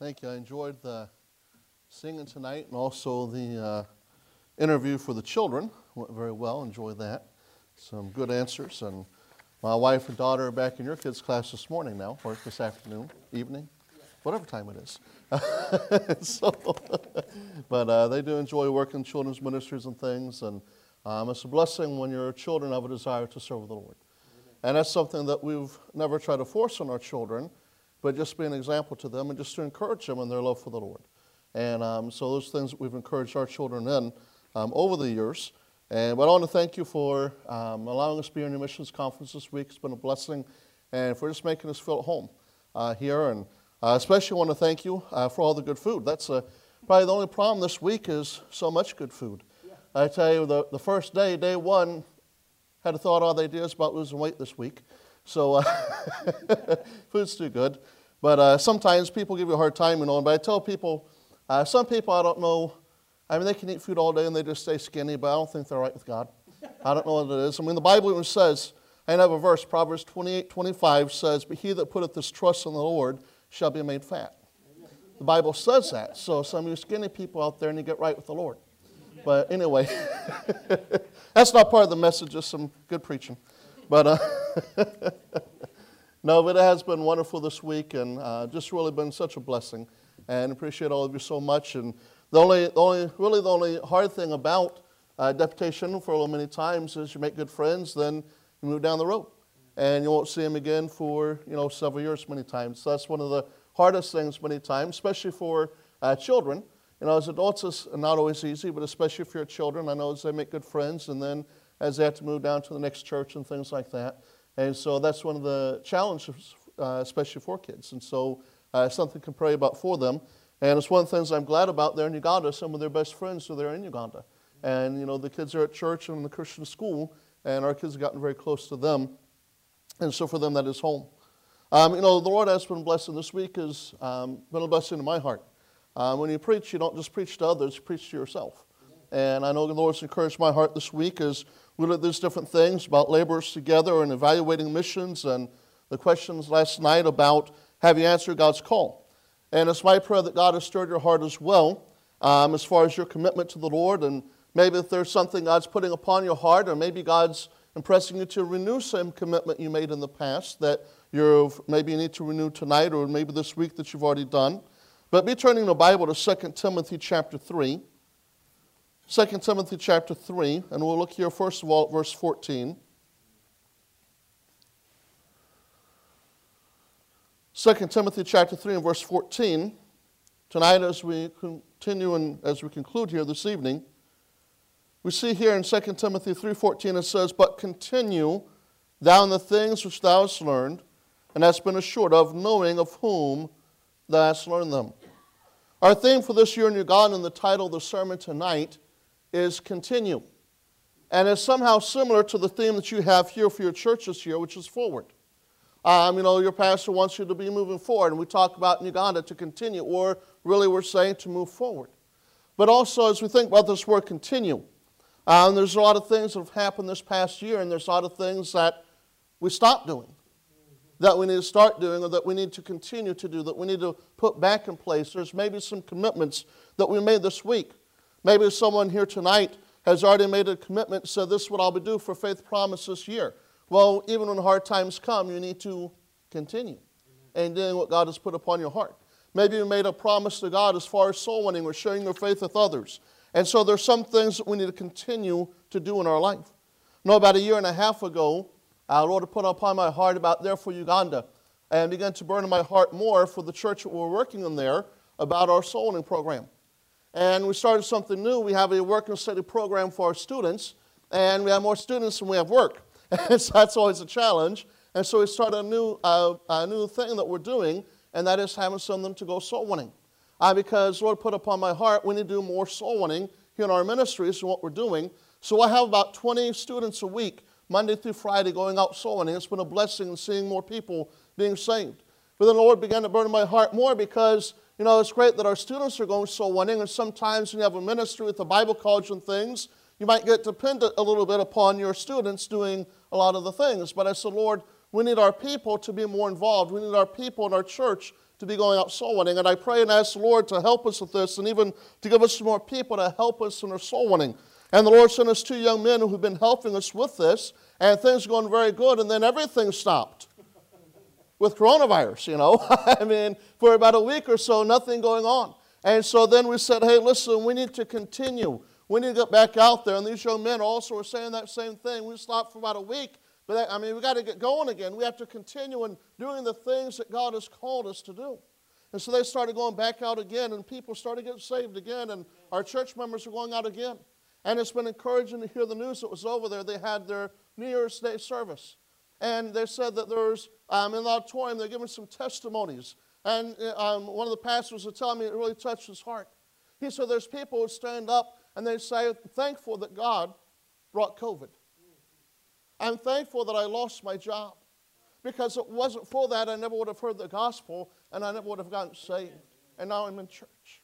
Thank you. I enjoyed the singing tonight and also the uh, interview for the children. Went very well. Enjoyed that. Some good answers. And my wife and daughter are back in your kids' class this morning now, or this afternoon, evening, whatever time it is. so, but uh, they do enjoy working children's ministries and things. And um, it's a blessing when your children have a desire to serve the Lord. And that's something that we've never tried to force on our children, but just be an example to them and just to encourage them in their love for the Lord. And um, so those things that we've encouraged our children in um, over the years. And but I want to thank you for um, allowing us to be in your missions conference this week. It's been a blessing, and for just making us feel at home uh, here. And uh, especially want to thank you uh, for all the good food. That's uh, probably the only problem this week is so much good food. Yeah. I tell you, the, the first day, day one, had a thought all the ideas about losing weight this week. So uh, food's too good. But uh, sometimes people give you a hard time, you know. But I tell people, uh, some people I don't know, I mean, they can eat food all day and they just stay skinny, but I don't think they're right with God. I don't know what it is. I mean, the Bible even says, I have a verse, Proverbs 28 25 says, But he that putteth his trust in the Lord shall be made fat. The Bible says that. So some of you skinny people out there need to get right with the Lord. But anyway, that's not part of the message, just some good preaching. But uh, no, but it has been wonderful this week and uh, just really been such a blessing. And appreciate all of you so much. And the only, the only really the only hard thing about uh, deputation for a little many times is you make good friends, then you move down the road. And you won't see them again for, you know, several years many times. So that's one of the hardest things many times, especially for uh, children. You know, as adults, it's not always easy, but especially for your children, I know as they make good friends and then as they have to move down to the next church and things like that. And so that's one of the challenges, uh, especially for kids. And so uh, something to pray about for them. And it's one of the things I'm glad about there in Uganda. Some of their best friends are there in Uganda. And, you know, the kids are at church and in the Christian school, and our kids have gotten very close to them. And so for them, that is home. Um, you know, the Lord has been blessing this week has um, been a blessing to my heart. Um, when you preach, you don't just preach to others, you preach to yourself. And I know the Lord's encouraged my heart this week as we look at these different things about laborers together and evaluating missions and the questions last night about have you answered God's call. And it's my prayer that God has stirred your heart as well um, as far as your commitment to the Lord. And maybe if there's something God's putting upon your heart, or maybe God's impressing you to renew some commitment you made in the past that you maybe you need to renew tonight or maybe this week that you've already done. But be turning the Bible to 2 Timothy chapter 3. 2 Timothy chapter 3, and we'll look here first of all at verse 14. 2 Timothy chapter 3 and verse 14. Tonight, as we continue and as we conclude here this evening, we see here in 2 Timothy 3.14 it says, But continue thou in the things which thou hast learned, and hast been assured of, knowing of whom thou hast learned them. Our theme for this year in Uganda and the title of the sermon tonight is continue. And it's somehow similar to the theme that you have here for your church this year, which is forward. Um, you know, your pastor wants you to be moving forward, and we talk about in Uganda to continue, or really we're saying to move forward. But also, as we think about this word continue, um, there's a lot of things that have happened this past year, and there's a lot of things that we stopped doing that we need to start doing or that we need to continue to do, that we need to put back in place. There's maybe some commitments that we made this week. Maybe someone here tonight has already made a commitment said, This is what I'll be doing for Faith Promise this year. Well, even when hard times come, you need to continue and doing what God has put upon your heart. Maybe you made a promise to God as far as soul winning or sharing your faith with others. And so there's some things that we need to continue to do in our life. You know, about a year and a half ago, uh, Lord put upon my heart about there for Uganda and began to burn in my heart more for the church that we're working in there about our soul winning program. And we started something new. We have a work and study program for our students, and we have more students than we have work. And so that's always a challenge. And so we started a new, uh, a new thing that we're doing, and that is having some of them to go soul winning. Uh, because Lord put upon my heart, we need to do more soul winning here in our ministries and what we're doing. So I have about 20 students a week Monday through Friday going out soul winning. It's been a blessing and seeing more people being saved. But then the Lord began to burn in my heart more because, you know, it's great that our students are going soul winning, and sometimes when you have a ministry with a Bible college and things, you might get dependent a little bit upon your students doing a lot of the things. But I said, Lord, we need our people to be more involved. We need our people in our church to be going out soul winning. And I pray and ask the Lord to help us with this and even to give us more people to help us in our soul winning. And the Lord sent us two young men who've been helping us with this, and things are going very good, and then everything stopped with coronavirus, you know. I mean, for about a week or so, nothing going on. And so then we said, hey, listen, we need to continue. We need to get back out there. And these young men also were saying that same thing. We stopped for about a week, but I mean, we got to get going again. We have to continue in doing the things that God has called us to do. And so they started going back out again, and people started getting saved again, and our church members are going out again. And it's been encouraging to hear the news that was over there. They had their New Year's Day service. And they said that there's, um, in the auditorium, they're giving some testimonies. And uh, um, one of the pastors was telling me it really touched his heart. He said there's people who stand up and they say, thankful that God brought COVID. I'm thankful that I lost my job. Because it wasn't for that, I never would have heard the gospel and I never would have gotten saved. And now I'm in church.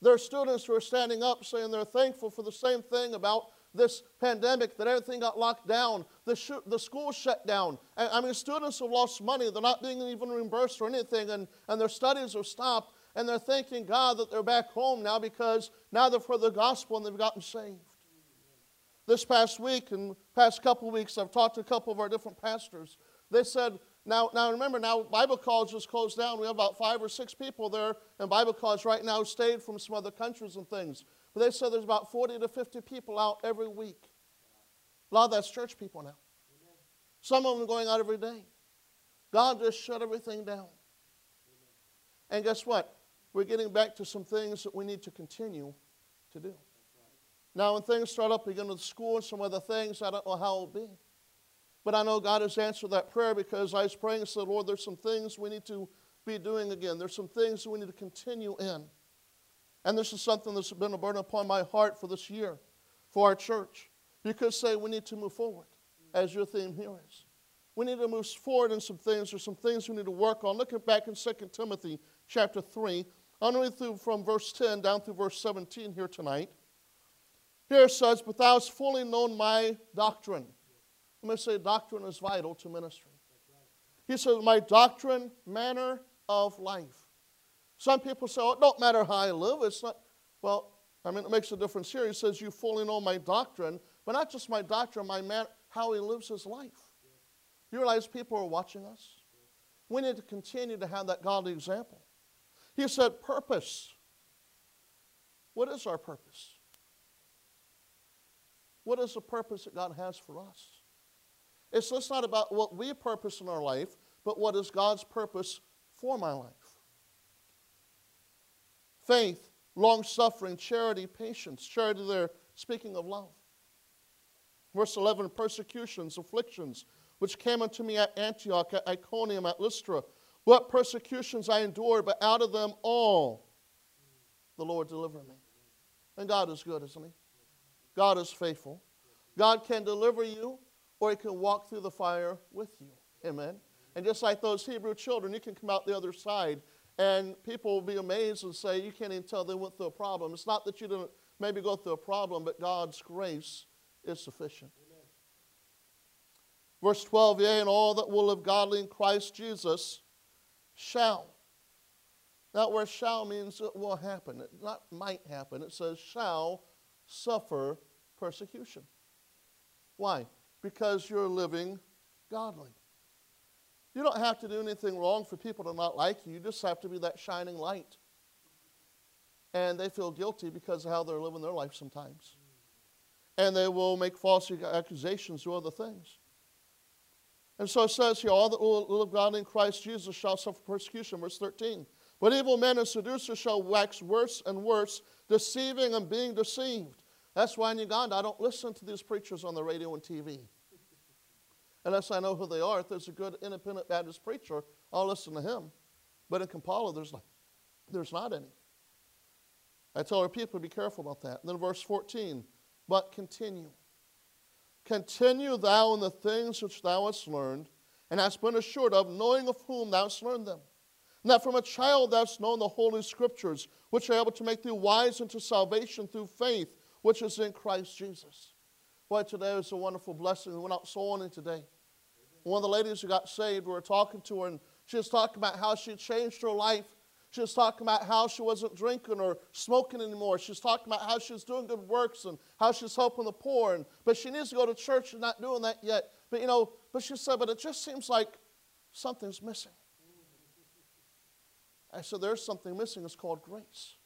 There are students who are standing up saying they're thankful for the same thing about this pandemic that everything got locked down, the, sh- the school shut down. And, I mean, students have lost money. They're not being even reimbursed for anything, and, and their studies are stopped. And they're thanking God that they're back home now because now they've heard the gospel and they've gotten saved. This past week and past couple weeks, I've talked to a couple of our different pastors. They said, now, now remember, now Bible college is closed down. We have about five or six people there in Bible college right now stayed from some other countries and things. But they said there's about 40 to 50 people out every week. A lot of that's church people now. Some of them going out every day. God just shut everything down. And guess what? We're getting back to some things that we need to continue to do. Now, when things start up again with school and some other things, I don't know how it'll be. But I know God has answered that prayer because I was praying and said, Lord, there's some things we need to be doing again. There's some things we need to continue in. And this is something that's been a burden upon my heart for this year, for our church. You could say we need to move forward, as your theme here is. We need to move forward in some things. There's some things we need to work on. Look at back in 2 Timothy chapter 3. I'm going to read through from verse 10 down through verse 17 here tonight. Here it says, But thou hast fully known my doctrine. Going to say doctrine is vital to ministry. He says, My doctrine, manner of life. Some people say, oh, it don't matter how I live. It's not, well, I mean, it makes a difference here. He says, you fully know my doctrine, but not just my doctrine, my man, how he lives his life. You realize people are watching us? We need to continue to have that godly example. He said, purpose. What is our purpose? What is the purpose that God has for us? It's just not about what we purpose in our life, but what is God's purpose for my life faith, long suffering, charity, patience. Charity, there, speaking of love. Verse 11 persecutions, afflictions, which came unto me at Antioch, at Iconium, at Lystra. What persecutions I endured, but out of them all the Lord delivered me. And God is good, isn't He? God is faithful. God can deliver you, or He can walk through the fire with you. Amen. And just like those Hebrew children, you can come out the other side and people will be amazed and say, You can't even tell they went through a problem. It's not that you didn't maybe go through a problem, but God's grace is sufficient. Amen. Verse 12, yea, and all that will live godly in Christ Jesus shall. That word shall means it will happen. It not might happen. It says shall suffer persecution. Why? Because you're living godly. You don't have to do anything wrong for people to not like you. You just have to be that shining light. And they feel guilty because of how they're living their life sometimes. And they will make false accusations or other things. And so it says here, all that will live godly in Christ Jesus shall suffer persecution. Verse 13. But evil men and seducers shall wax worse and worse, deceiving and being deceived. That's why in Uganda I don't listen to these preachers on the radio and TV unless I know who they are. If there's a good independent Baptist preacher, I'll listen to him. But in Kampala, there's not, there's not any. I tell our people to be careful about that. And then verse 14, but continue. Continue thou in the things which thou hast learned, and hast been assured of, knowing of whom thou hast learned them. And that from a child thou hast known the holy scriptures, which are able to make thee wise unto salvation through faith, which is in Christ Jesus. Boy, today is a wonderful blessing. We went out soul winning today. One of the ladies who got saved, we were talking to her, and She was talking about how she changed her life. She was talking about how she wasn't drinking or smoking anymore. She was talking about how she was doing good works and how she's helping the poor. And, but she needs to go to church and not doing that yet. But you know, but she said, but it just seems like something's missing. I said, there's something missing. It's called grace.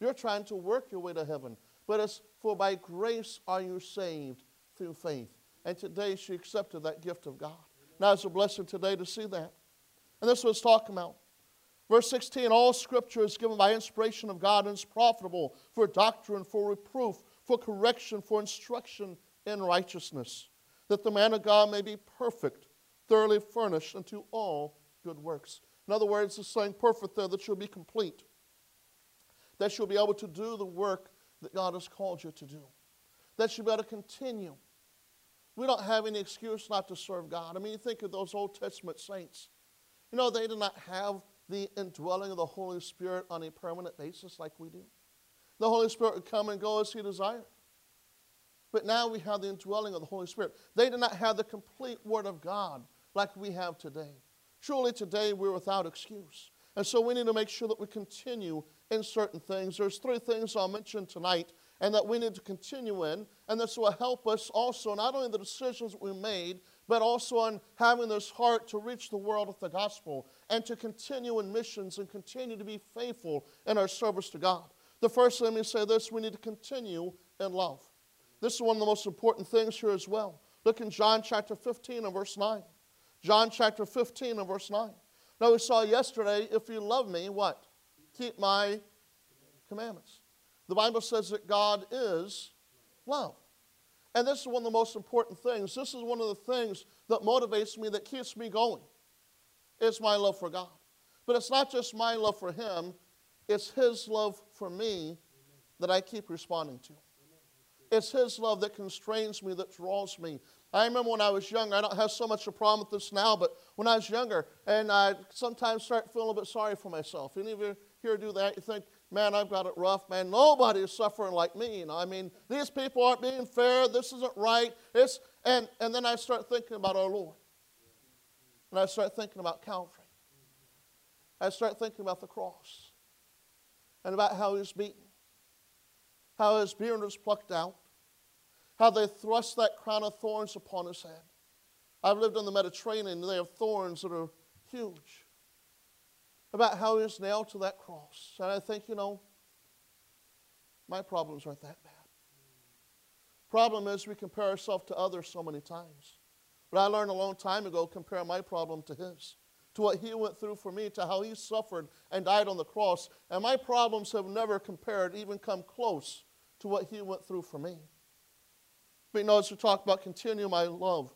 You're trying to work your way to heaven. But it's for by grace are you saved through faith. And today she accepted that gift of God. Now it's a blessing today to see that. And this was talking about. Verse 16 All scripture is given by inspiration of God and is profitable for doctrine, for reproof, for correction, for instruction in righteousness, that the man of God may be perfect, thoroughly furnished unto all good works. In other words, it's saying perfect there that you'll be complete, that you'll be able to do the work that God has called you to do, that you'll be able to continue. We don't have any excuse not to serve God. I mean, you think of those Old Testament saints. You know, they did not have the indwelling of the Holy Spirit on a permanent basis like we do. The Holy Spirit would come and go as He desired. But now we have the indwelling of the Holy Spirit. They did not have the complete Word of God like we have today. Truly, today we're without excuse. And so we need to make sure that we continue in certain things. There's three things I'll mention tonight and that we need to continue in. And this will help us also, not only the decisions we made, but also on having this heart to reach the world with the gospel and to continue in missions and continue to be faithful in our service to God. The first, let me say this we need to continue in love. This is one of the most important things here as well. Look in John chapter 15 and verse 9. John chapter 15 and verse 9. Now we saw yesterday, if you love me, what? Keep my commandments. The Bible says that God is love. And this is one of the most important things. This is one of the things that motivates me, that keeps me going. It's my love for God. But it's not just my love for Him, it's His love for me that I keep responding to. It's His love that constrains me, that draws me. I remember when I was younger, I don't have so much a problem with this now, but when I was younger, and I sometimes start feeling a bit sorry for myself. Any of you here do that? You think, man, I've got it rough, man. Nobody is suffering like me. You know, I mean, these people aren't being fair. This isn't right. It's, and, and then I start thinking about our Lord. And I start thinking about Calvary. I start thinking about the cross and about how he was beaten, how his beard was plucked out, how they thrust that crown of thorns upon his head. I've lived in the Mediterranean, and they have thorns that are huge about how he was nailed to that cross. And I think, you know, my problems aren't that bad. Problem is, we compare ourselves to others so many times. But I learned a long time ago compare my problem to his, to what he went through for me, to how he suffered and died on the cross. And my problems have never compared, even come close to what he went through for me. But you know, as we talk about continue my love,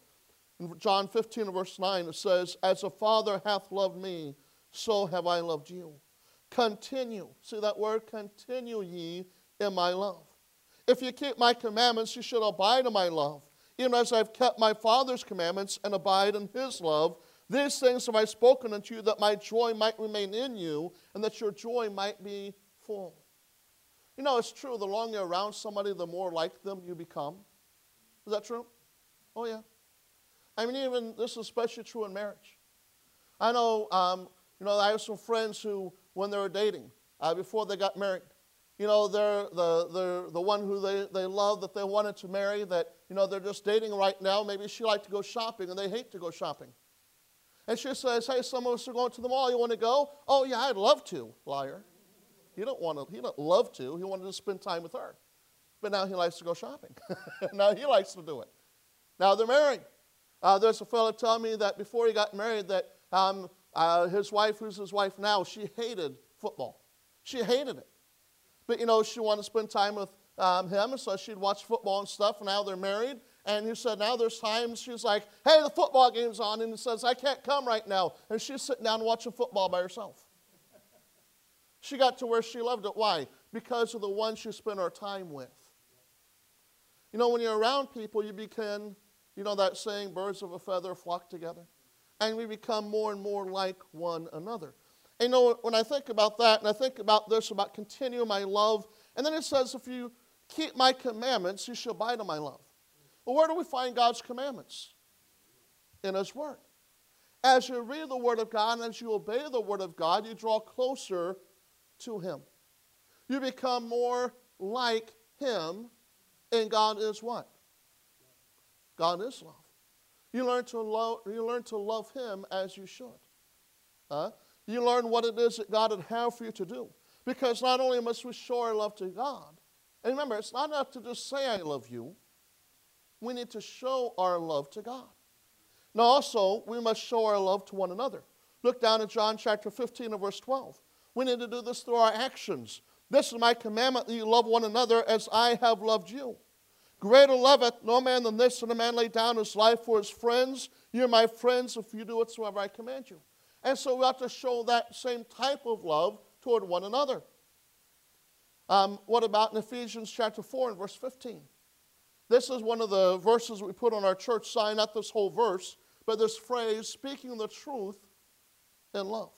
in John 15, verse 9, it says, As a father hath loved me, so have I loved you. Continue. See that word? Continue ye in my love. If you keep my commandments, you should abide in my love, even as I've kept my Father's commandments and abide in his love. These things have I spoken unto you, that my joy might remain in you, and that your joy might be full. You know, it's true, the longer you're around somebody, the more like them you become. Is that true? Oh, yeah. I mean, even this is especially true in marriage. I know um, you know, I have some friends who, when they were dating, uh, before they got married, you know, they're the, they're the one who they, they love that they wanted to marry, that, you know, they're just dating right now. Maybe she liked to go shopping and they hate to go shopping. And she says, Hey, some of us are going to the mall. You want to go? Oh, yeah, I'd love to, liar. He don't want to, he don't love to. He wanted to spend time with her. But now he likes to go shopping. now he likes to do it. Now they're married. Uh, there's a fellow telling me that before he got married that um, uh, his wife, who's his wife now, she hated football. She hated it. But, you know, she wanted to spend time with um, him, so she'd watch football and stuff. And now they're married. And he said, now there's times she's like, hey, the football game's on. And he says, I can't come right now. And she's sitting down watching football by herself. she got to where she loved it. Why? Because of the one she spent her time with. You know, when you're around people, you become, you know that saying, birds of a feather flock together? And we become more and more like one another. And you know, when I think about that, and I think about this, about continue my love, and then it says, if you keep my commandments, you shall abide in my love. Well, where do we find God's commandments? In His Word. As you read the Word of God and as you obey the Word of God, you draw closer to Him. You become more like Him, and God is what? God is love. You learn to love, you learn to love Him as you should. Huh? You learn what it is that God would have for you to do. Because not only must we show our love to God, and remember, it's not enough to just say, I love you. We need to show our love to God. Now, also, we must show our love to one another. Look down at John chapter 15 and verse 12. We need to do this through our actions. This is my commandment that you love one another as I have loved you. Greater loveth no man than this, that a man lay down his life for his friends. You're my friends if you do whatsoever I command you. And so we have to show that same type of love toward one another. Um, what about in Ephesians chapter 4 and verse 15? This is one of the verses we put on our church sign, not this whole verse, but this phrase, speaking the truth in love.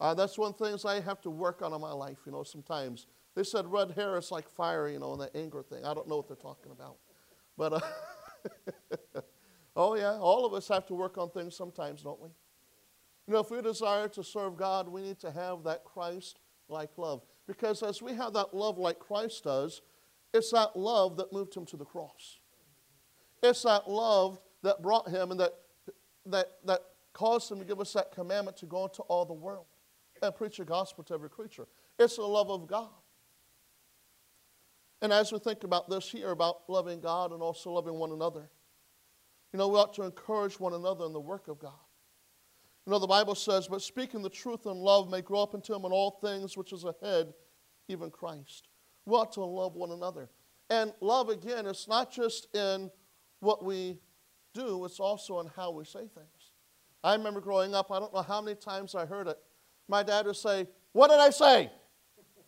Uh, that's one of the things I have to work on in my life, you know, sometimes. They said red hair is like fire, you know, and that anger thing. I don't know what they're talking about. But, uh, oh, yeah, all of us have to work on things sometimes, don't we? You know, if we desire to serve God, we need to have that Christ like love. Because as we have that love like Christ does, it's that love that moved him to the cross. It's that love that brought him and that, that, that caused him to give us that commandment to go into all the world and preach the gospel to every creature. It's the love of God. And as we think about this here, about loving God and also loving one another, you know, we ought to encourage one another in the work of God. You know, the Bible says, but speaking the truth in love may grow up into him in all things which is ahead, even Christ. We ought to love one another. And love, again, is not just in what we do, it's also in how we say things. I remember growing up, I don't know how many times I heard it. My dad would say, What did I say?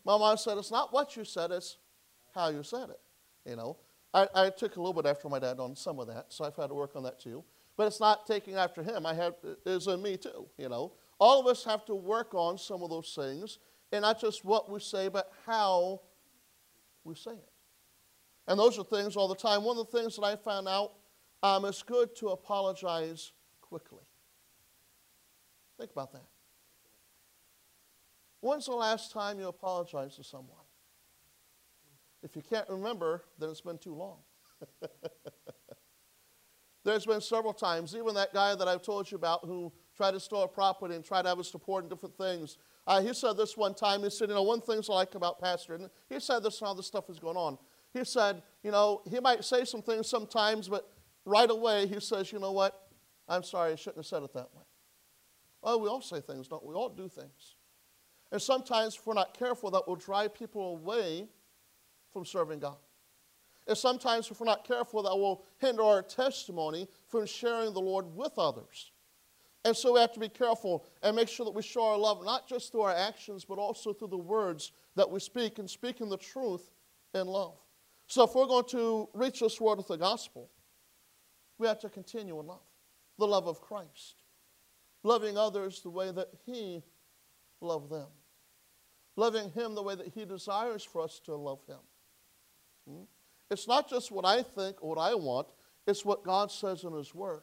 My mom said, It's not what you said, it's how you said it. You know, I, I took a little bit after my dad on some of that, so I've had to work on that too. But it's not taking after him. I have is in me too. You know, all of us have to work on some of those things, and not just what we say, but how we say it. And those are things all the time. One of the things that I found out, um, it's good to apologize quickly. Think about that. When's the last time you apologized to someone? If you can't remember, then it's been too long. There's been several times, even that guy that I've told you about who tried to steal a property and tried to have us support in different things. Uh, he said this one time. He said, You know, one thing I like about Pastor, and he said this and all this stuff is going on. He said, You know, he might say some things sometimes, but right away he says, You know what? I'm sorry, I shouldn't have said it that way. Well, we all say things, don't we? We all do things. And sometimes, if we're not careful, that will drive people away from serving God. And sometimes, if we're not careful, that will hinder our testimony from sharing the Lord with others. And so we have to be careful and make sure that we show our love not just through our actions, but also through the words that we speak and speaking the truth in love. So if we're going to reach this world with the gospel, we have to continue in love the love of Christ, loving others the way that He loved them, loving Him the way that He desires for us to love Him. Hmm? It's not just what I think or what I want, it's what God says in His Word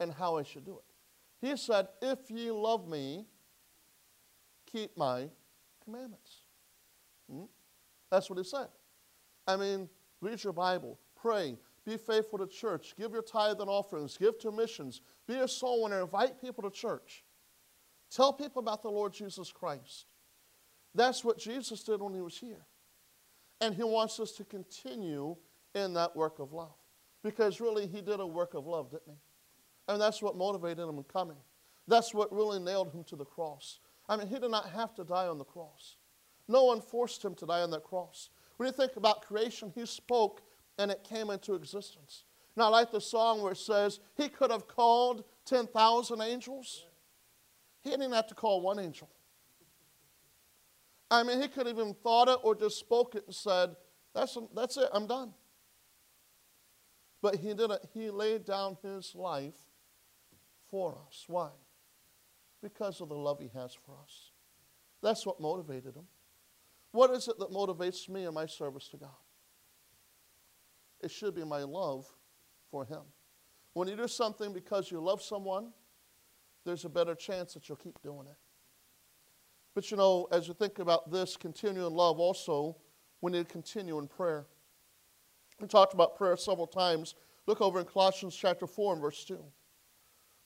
and how I should do it. He said, If ye love me, keep my commandments. Hmm? That's what he said. I mean, read your Bible, pray, be faithful to church, give your tithe and offerings, give to missions, be a soul winner, invite people to church. Tell people about the Lord Jesus Christ. That's what Jesus did when he was here. And he wants us to continue in that work of love. Because really, he did a work of love, didn't he? And that's what motivated him in coming. That's what really nailed him to the cross. I mean, he did not have to die on the cross. No one forced him to die on that cross. When you think about creation, he spoke and it came into existence. Now, like the song where it says, he could have called 10,000 angels. He didn't have to call one angel. I mean, he could have even thought it or just spoke it and said, that's, that's it, I'm done. But he didn't. He laid down his life for us. Why? Because of the love he has for us. That's what motivated him. What is it that motivates me in my service to God? It should be my love for him. when you do something because you love someone, there's a better chance that you'll keep doing it. But you know, as you think about this, continue in love also, we need to continue in prayer. We talked about prayer several times. Look over in Colossians chapter 4 and verse 2.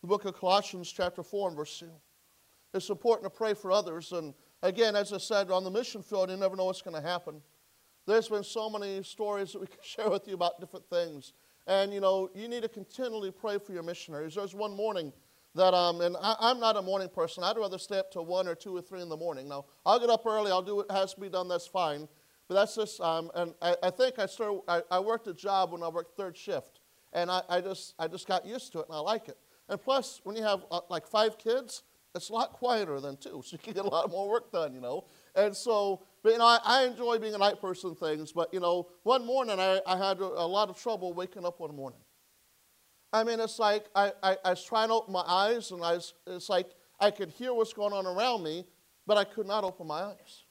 The book of Colossians chapter 4 and verse 2. It's important to pray for others. And again, as I said, on the mission field, you never know what's going to happen. There's been so many stories that we can share with you about different things. And you know, you need to continually pray for your missionaries. There's one morning that, um, and I, am not a morning person. I'd rather stay up till one or two or three in the morning. Now, I'll get up early. I'll do what has to be done. That's fine. But that's just, um, and I, I, think I started, I, I, worked a job when I worked third shift. And I, I, just, I just got used to it and I like it. And plus, when you have uh, like five kids, it's a lot quieter than two, so you can get a lot more work done, you know. And so, but you know, I, I enjoy being a night person things, but you know, one morning I, I had a, a lot of trouble waking up one morning. I mean, it's like I, I, I was trying to open my eyes, and I was, it's like I could hear what's going on around me, but I could not open my eyes.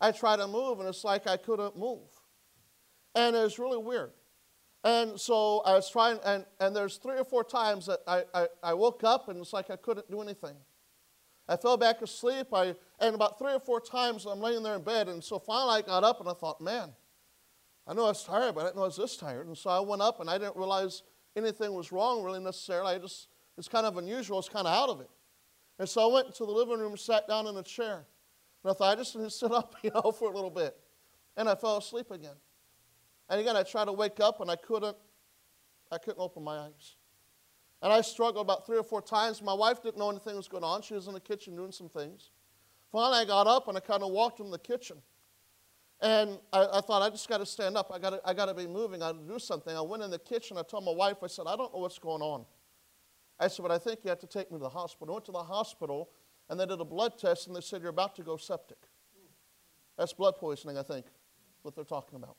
I tried to move, and it's like I couldn't move. And it was really weird. And so I was trying, and, and there's three or four times that I, I, I woke up and it's like I couldn't do anything. I fell back asleep, I, and about three or four times I'm laying there in bed, and so finally I got up and I thought, man, I know I was tired, but I didn't know I was this tired. And so I went up and I didn't realize anything was wrong really necessarily. I just, it's kind of unusual, it's kind of out of it. And so I went into the living room sat down in a chair. And I thought, I just need to sit up, you know, for a little bit. And I fell asleep again. And again, I tried to wake up and I couldn't, I couldn't open my eyes. And I struggled about three or four times. My wife didn't know anything was going on. She was in the kitchen doing some things. Finally, I got up and I kind of walked in the kitchen. And I, I thought, I just got to stand up. I got I to be moving. I got to do something. I went in the kitchen. I told my wife, I said, I don't know what's going on. I said, but I think you have to take me to the hospital. I went to the hospital and they did a blood test and they said, You're about to go septic. That's blood poisoning, I think, what they're talking about.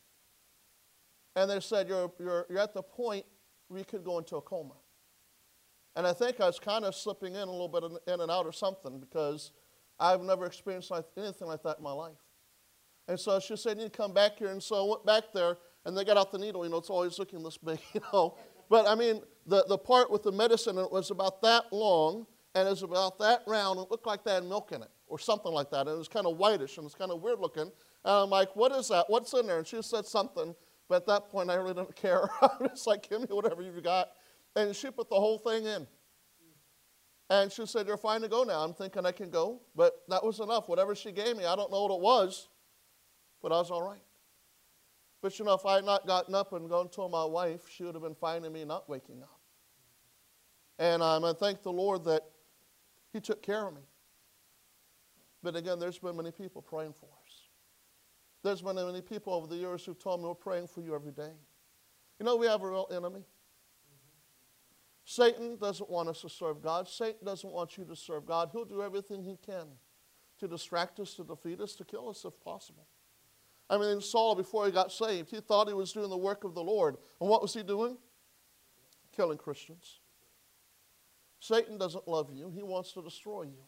And they said, you're, you're, you're at the point where you could go into a coma. And I think I was kind of slipping in a little bit in and out or something because I've never experienced like, anything like that in my life. And so she said, You need to come back here. And so I went back there and they got out the needle. You know, it's always looking this big, you know. But I mean, the, the part with the medicine, it was about that long and it was about that round. It looked like they had milk in it or something like that. And it was kind of whitish and it's kind of weird looking. And I'm like, What is that? What's in there? And she said something. But at that point, I really don't care. I'm just like, give me whatever you've got. And she put the whole thing in. And she said, You're fine to go now. I'm thinking I can go. But that was enough. Whatever she gave me, I don't know what it was, but I was all right. But you know, if I had not gotten up and gone told my wife, she would have been finding me not waking up. And um, I thank the Lord that He took care of me. But again, there's been many people praying for us. There's been many people over the years who've told me we're praying for you every day. You know, we have a real enemy. Satan doesn't want us to serve God. Satan doesn't want you to serve God. He'll do everything he can to distract us, to defeat us, to kill us if possible. I mean, Saul, before he got saved, he thought he was doing the work of the Lord. And what was he doing? Killing Christians. Satan doesn't love you, he wants to destroy you.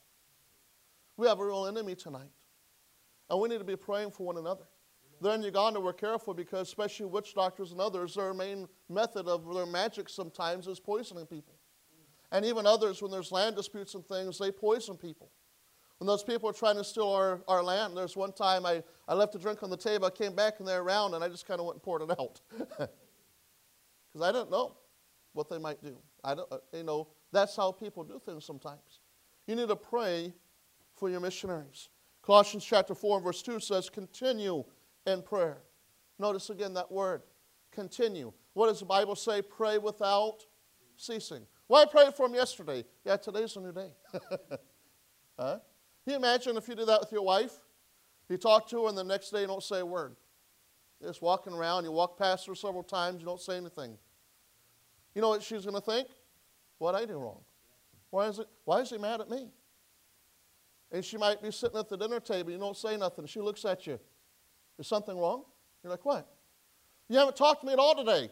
We have a real enemy tonight. And we need to be praying for one another. There in Uganda, we're careful because, especially witch doctors and others, their main method of their magic sometimes is poisoning people. And even others, when there's land disputes and things, they poison people. When those people are trying to steal our, our land, there's one time I, I left a drink on the table, I came back and they're around, and I just kind of went and poured it out. Because I didn't know what they might do. I don't, uh, you know, that's how people do things sometimes. You need to pray for your missionaries. Colossians chapter 4 verse 2 says, continue in prayer. Notice again that word, continue. What does the Bible say? Pray without ceasing. Well, I prayed for him yesterday. Yeah, today's a new day. huh? Can you imagine if you do that with your wife? You talk to her, and the next day you don't say a word. You're just walking around, you walk past her several times, you don't say anything. You know what she's going to think? What I do wrong? Why is, it, why is he mad at me? And she might be sitting at the dinner table, you don't say nothing. She looks at you. Is something wrong? You're like, what? You haven't talked to me at all today.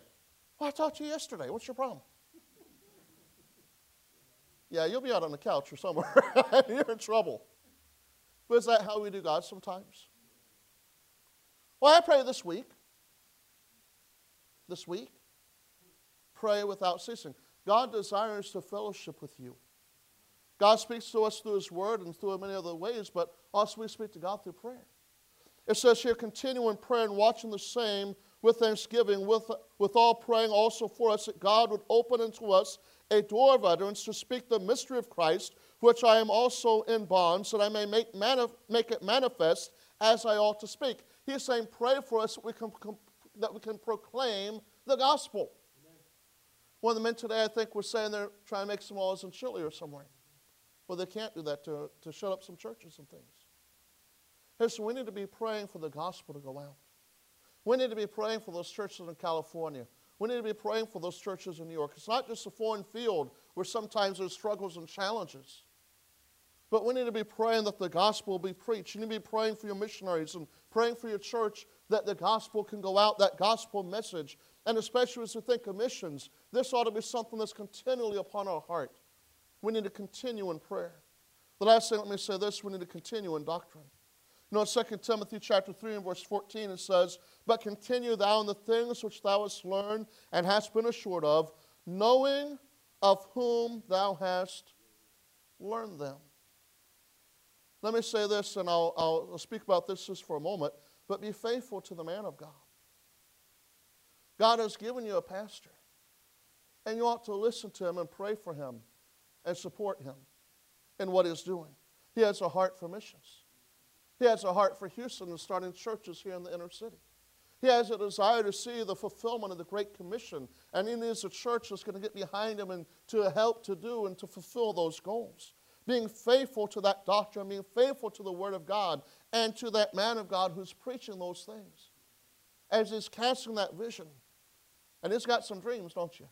Well, I talked to you yesterday. What's your problem? yeah, you'll be out on the couch or somewhere. You're in trouble. But is that how we do God sometimes? Well, I pray this week. This week. pray without ceasing. God desires to fellowship with you. God speaks to us through His Word and through many other ways, but also we speak to God through prayer. It says here, continue in prayer and watching the same with thanksgiving, with, with all praying also for us that God would open unto us a door of utterance to speak the mystery of Christ, which I am also in bonds, that I may make, manif- make it manifest as I ought to speak. He's saying, pray for us that we can, that we can proclaim the gospel. Amen. One of the men today, I think, was saying they're trying to make some laws in Chile or somewhere. Well, they can't do that to, to shut up some churches and things. Listen, we need to be praying for the gospel to go out. We need to be praying for those churches in California. We need to be praying for those churches in New York. It's not just a foreign field where sometimes there's struggles and challenges. But we need to be praying that the gospel will be preached. You need to be praying for your missionaries and praying for your church that the gospel can go out, that gospel message. And especially as we think of missions, this ought to be something that's continually upon our heart. We need to continue in prayer. The last thing, let me say this we need to continue in doctrine. You know, in 2 Timothy chapter 3 and verse 14, it says, But continue thou in the things which thou hast learned and hast been assured of, knowing of whom thou hast learned them. Let me say this, and I'll, I'll speak about this just for a moment, but be faithful to the man of God. God has given you a pastor, and you ought to listen to him and pray for him and support him in what he's doing. He has a heart for missions. He has a heart for Houston and starting churches here in the inner city. He has a desire to see the fulfillment of the Great Commission, and he needs a church that's going to get behind him and to help to do and to fulfill those goals. Being faithful to that doctrine, being faithful to the Word of God, and to that man of God who's preaching those things. As he's casting that vision. And he's got some dreams, don't you?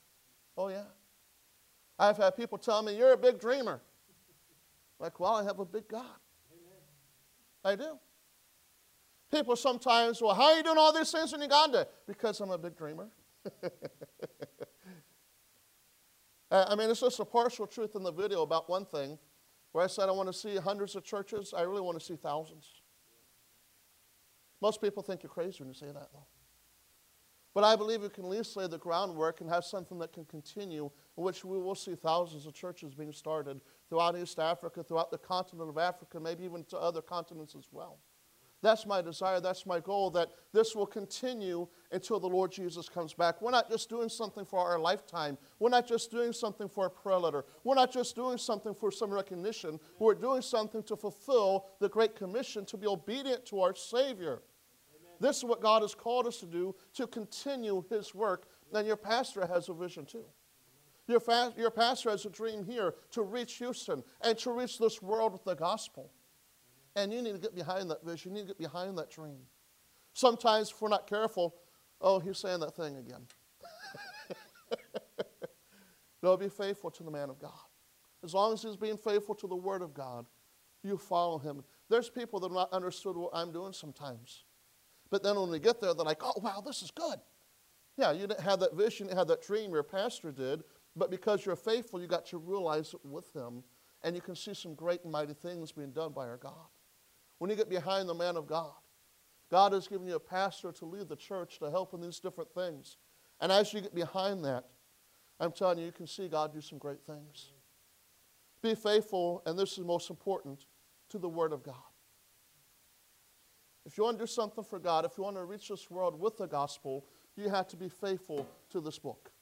Oh, yeah. I've had people tell me, You're a big dreamer. Like, well, I have a big God. I do. People sometimes, well, how are you doing all these things in Uganda? Because I'm a big dreamer. I mean, it's just a partial truth in the video about one thing where I said I want to see hundreds of churches. I really want to see thousands. Most people think you're crazy when you say that, though. But I believe we can at least lay the groundwork and have something that can continue, in which we will see thousands of churches being started throughout East Africa, throughout the continent of Africa, maybe even to other continents as well. That's my desire, that's my goal, that this will continue until the Lord Jesus comes back. We're not just doing something for our lifetime. We're not just doing something for a prayer letter. We're not just doing something for some recognition. We're doing something to fulfill the Great Commission to be obedient to our Savior. This is what God has called us to do to continue His work. And your pastor has a vision too. Your, fa- your pastor has a dream here to reach Houston and to reach this world with the gospel. And you need to get behind that vision. You need to get behind that dream. Sometimes, if we're not careful, oh, he's saying that thing again. no, be faithful to the man of God. As long as he's being faithful to the word of God, you follow him. There's people that have not understood what I'm doing sometimes. But then when we get there, they're like, oh, wow, this is good. Yeah, you didn't have that vision, you didn't have that dream, your pastor did, but because you're faithful, you got to realize it with him, and you can see some great and mighty things being done by our God. When you get behind the man of God, God has given you a pastor to lead the church to help in these different things. And as you get behind that, I'm telling you, you can see God do some great things. Be faithful, and this is most important, to the Word of God. If you want to do something for God, if you want to reach this world with the gospel, you have to be faithful to this book.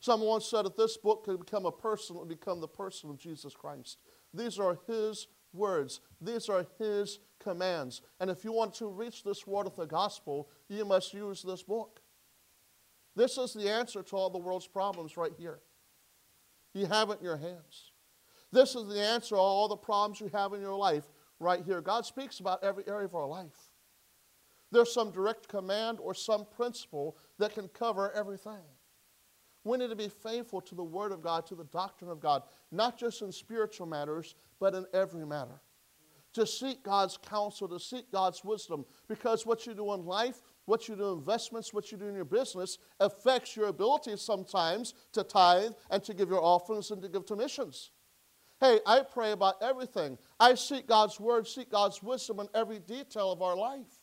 Someone once said that this book could become a person, would become the person of Jesus Christ. These are His words, these are His commands. And if you want to reach this world of the gospel, you must use this book. This is the answer to all the world's problems right here. You have it in your hands. This is the answer to all the problems you have in your life right here. God speaks about every area of our life. There's some direct command or some principle that can cover everything. We need to be faithful to the Word of God, to the doctrine of God, not just in spiritual matters, but in every matter. To seek God's counsel, to seek God's wisdom, because what you do in life, what you do in investments, what you do in your business affects your ability sometimes to tithe and to give your offerings and to give to missions. Hey, I pray about everything. I seek God's word, seek God's wisdom in every detail of our life.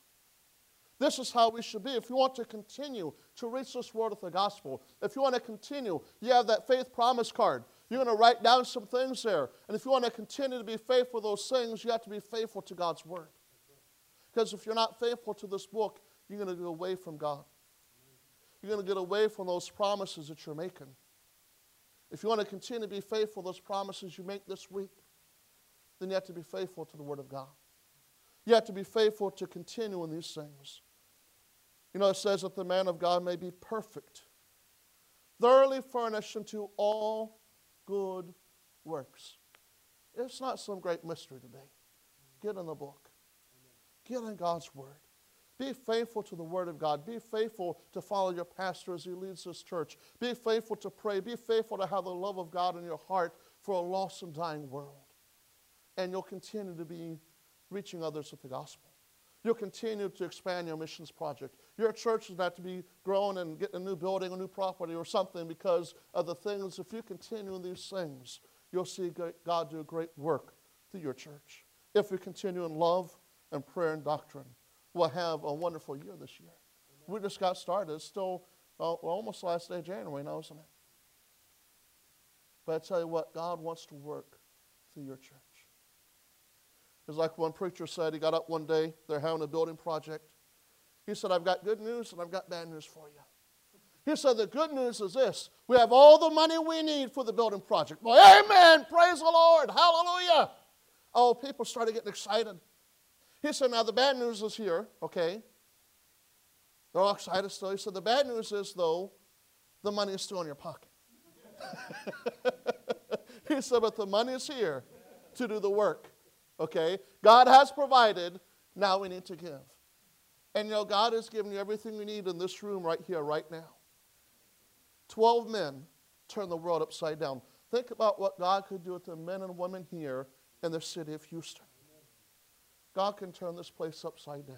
This is how we should be. If you want to continue to reach this world with the gospel, if you want to continue, you have that faith promise card. You're going to write down some things there. And if you want to continue to be faithful to those things, you have to be faithful to God's word. Because if you're not faithful to this book, you're going to get away from God. You're going to get away from those promises that you're making. If you want to continue to be faithful to those promises you make this week, then you have to be faithful to the Word of God. You have to be faithful to continue in these things. You know, it says that the man of God may be perfect, thoroughly furnished unto all good works. It's not some great mystery today. Get in the book, get in God's Word. Be faithful to the Word of God. Be faithful to follow your pastor as he leads this church. Be faithful to pray. Be faithful to have the love of God in your heart for a lost and dying world. And you'll continue to be reaching others with the gospel. You'll continue to expand your missions project. Your church is not to be growing and getting a new building, a new property, or something because of the things. If you continue in these things, you'll see God do great work through your church. If you continue in love and prayer and doctrine we'll have a wonderful year this year. We just got started. It's still uh, almost last day of January now, isn't it? But I tell you what, God wants to work through your church. It's like one preacher said, he got up one day, they're having a building project. He said, I've got good news and I've got bad news for you. He said, The good news is this we have all the money we need for the building project. Amen. Praise the Lord. Hallelujah. Oh, people started getting excited. He said, Now the bad news is here, okay? They're all excited still. He said, The bad news is, though, the money is still in your pocket. he said, But the money is here to do the work, okay? God has provided, now we need to give. And you know, God has given you everything you need in this room right here, right now. Twelve men turn the world upside down. Think about what God could do with the men and women here in the city of Houston. God can turn this place upside down.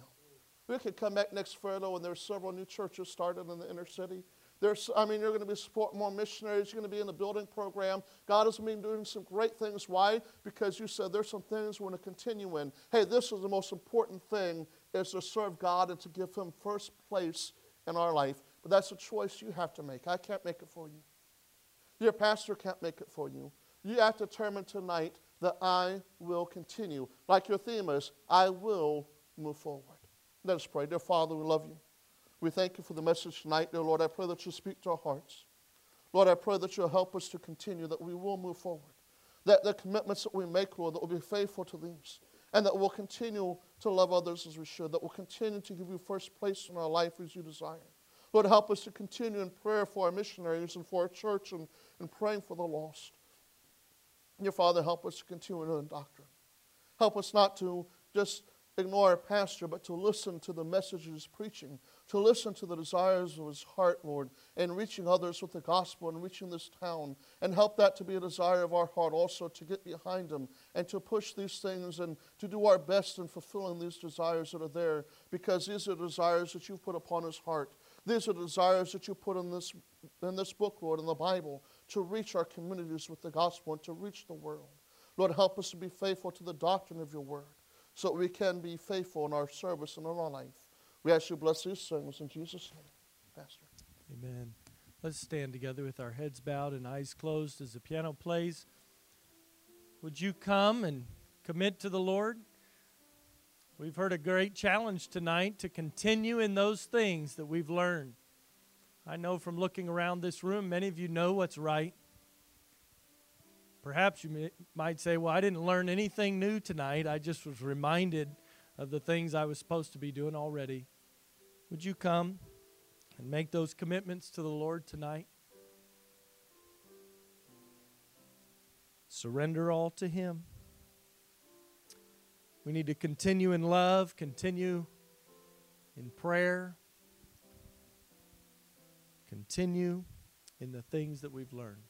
We could come back next Friday and there's several new churches started in the inner city. There's, I mean, you're going to be supporting more missionaries. You're going to be in the building program. God has been doing some great things. Why? Because you said there's some things we're going to continue in. Hey, this is the most important thing is to serve God and to give Him first place in our life. But that's a choice you have to make. I can't make it for you. Your pastor can't make it for you. You have to determine tonight that I will continue. Like your theme is, I will move forward. Let us pray. Dear Father, we love you. We thank you for the message tonight, dear Lord. I pray that you speak to our hearts. Lord, I pray that you'll help us to continue, that we will move forward. That the commitments that we make, Lord, that we'll be faithful to these. And that we'll continue to love others as we should. That we'll continue to give you first place in our life as you desire. Lord, help us to continue in prayer for our missionaries and for our church and, and praying for the lost. Your Father, help us to continue in doctrine. Help us not to just ignore our pastor, but to listen to the message he's preaching, to listen to the desires of his heart, Lord, and reaching others with the gospel and reaching this town. And help that to be a desire of our heart also to get behind him and to push these things and to do our best in fulfilling these desires that are there, because these are desires that you've put upon his heart. These are desires that you put in this, in this book, Lord, in the Bible to reach our communities with the gospel and to reach the world. Lord, help us to be faithful to the doctrine of your word so that we can be faithful in our service and in our life. We ask you to bless these things in Jesus' name. Pastor. Amen. Let's stand together with our heads bowed and eyes closed as the piano plays. Would you come and commit to the Lord? We've heard a great challenge tonight to continue in those things that we've learned. I know from looking around this room, many of you know what's right. Perhaps you may, might say, Well, I didn't learn anything new tonight. I just was reminded of the things I was supposed to be doing already. Would you come and make those commitments to the Lord tonight? Surrender all to Him. We need to continue in love, continue in prayer, continue in the things that we've learned.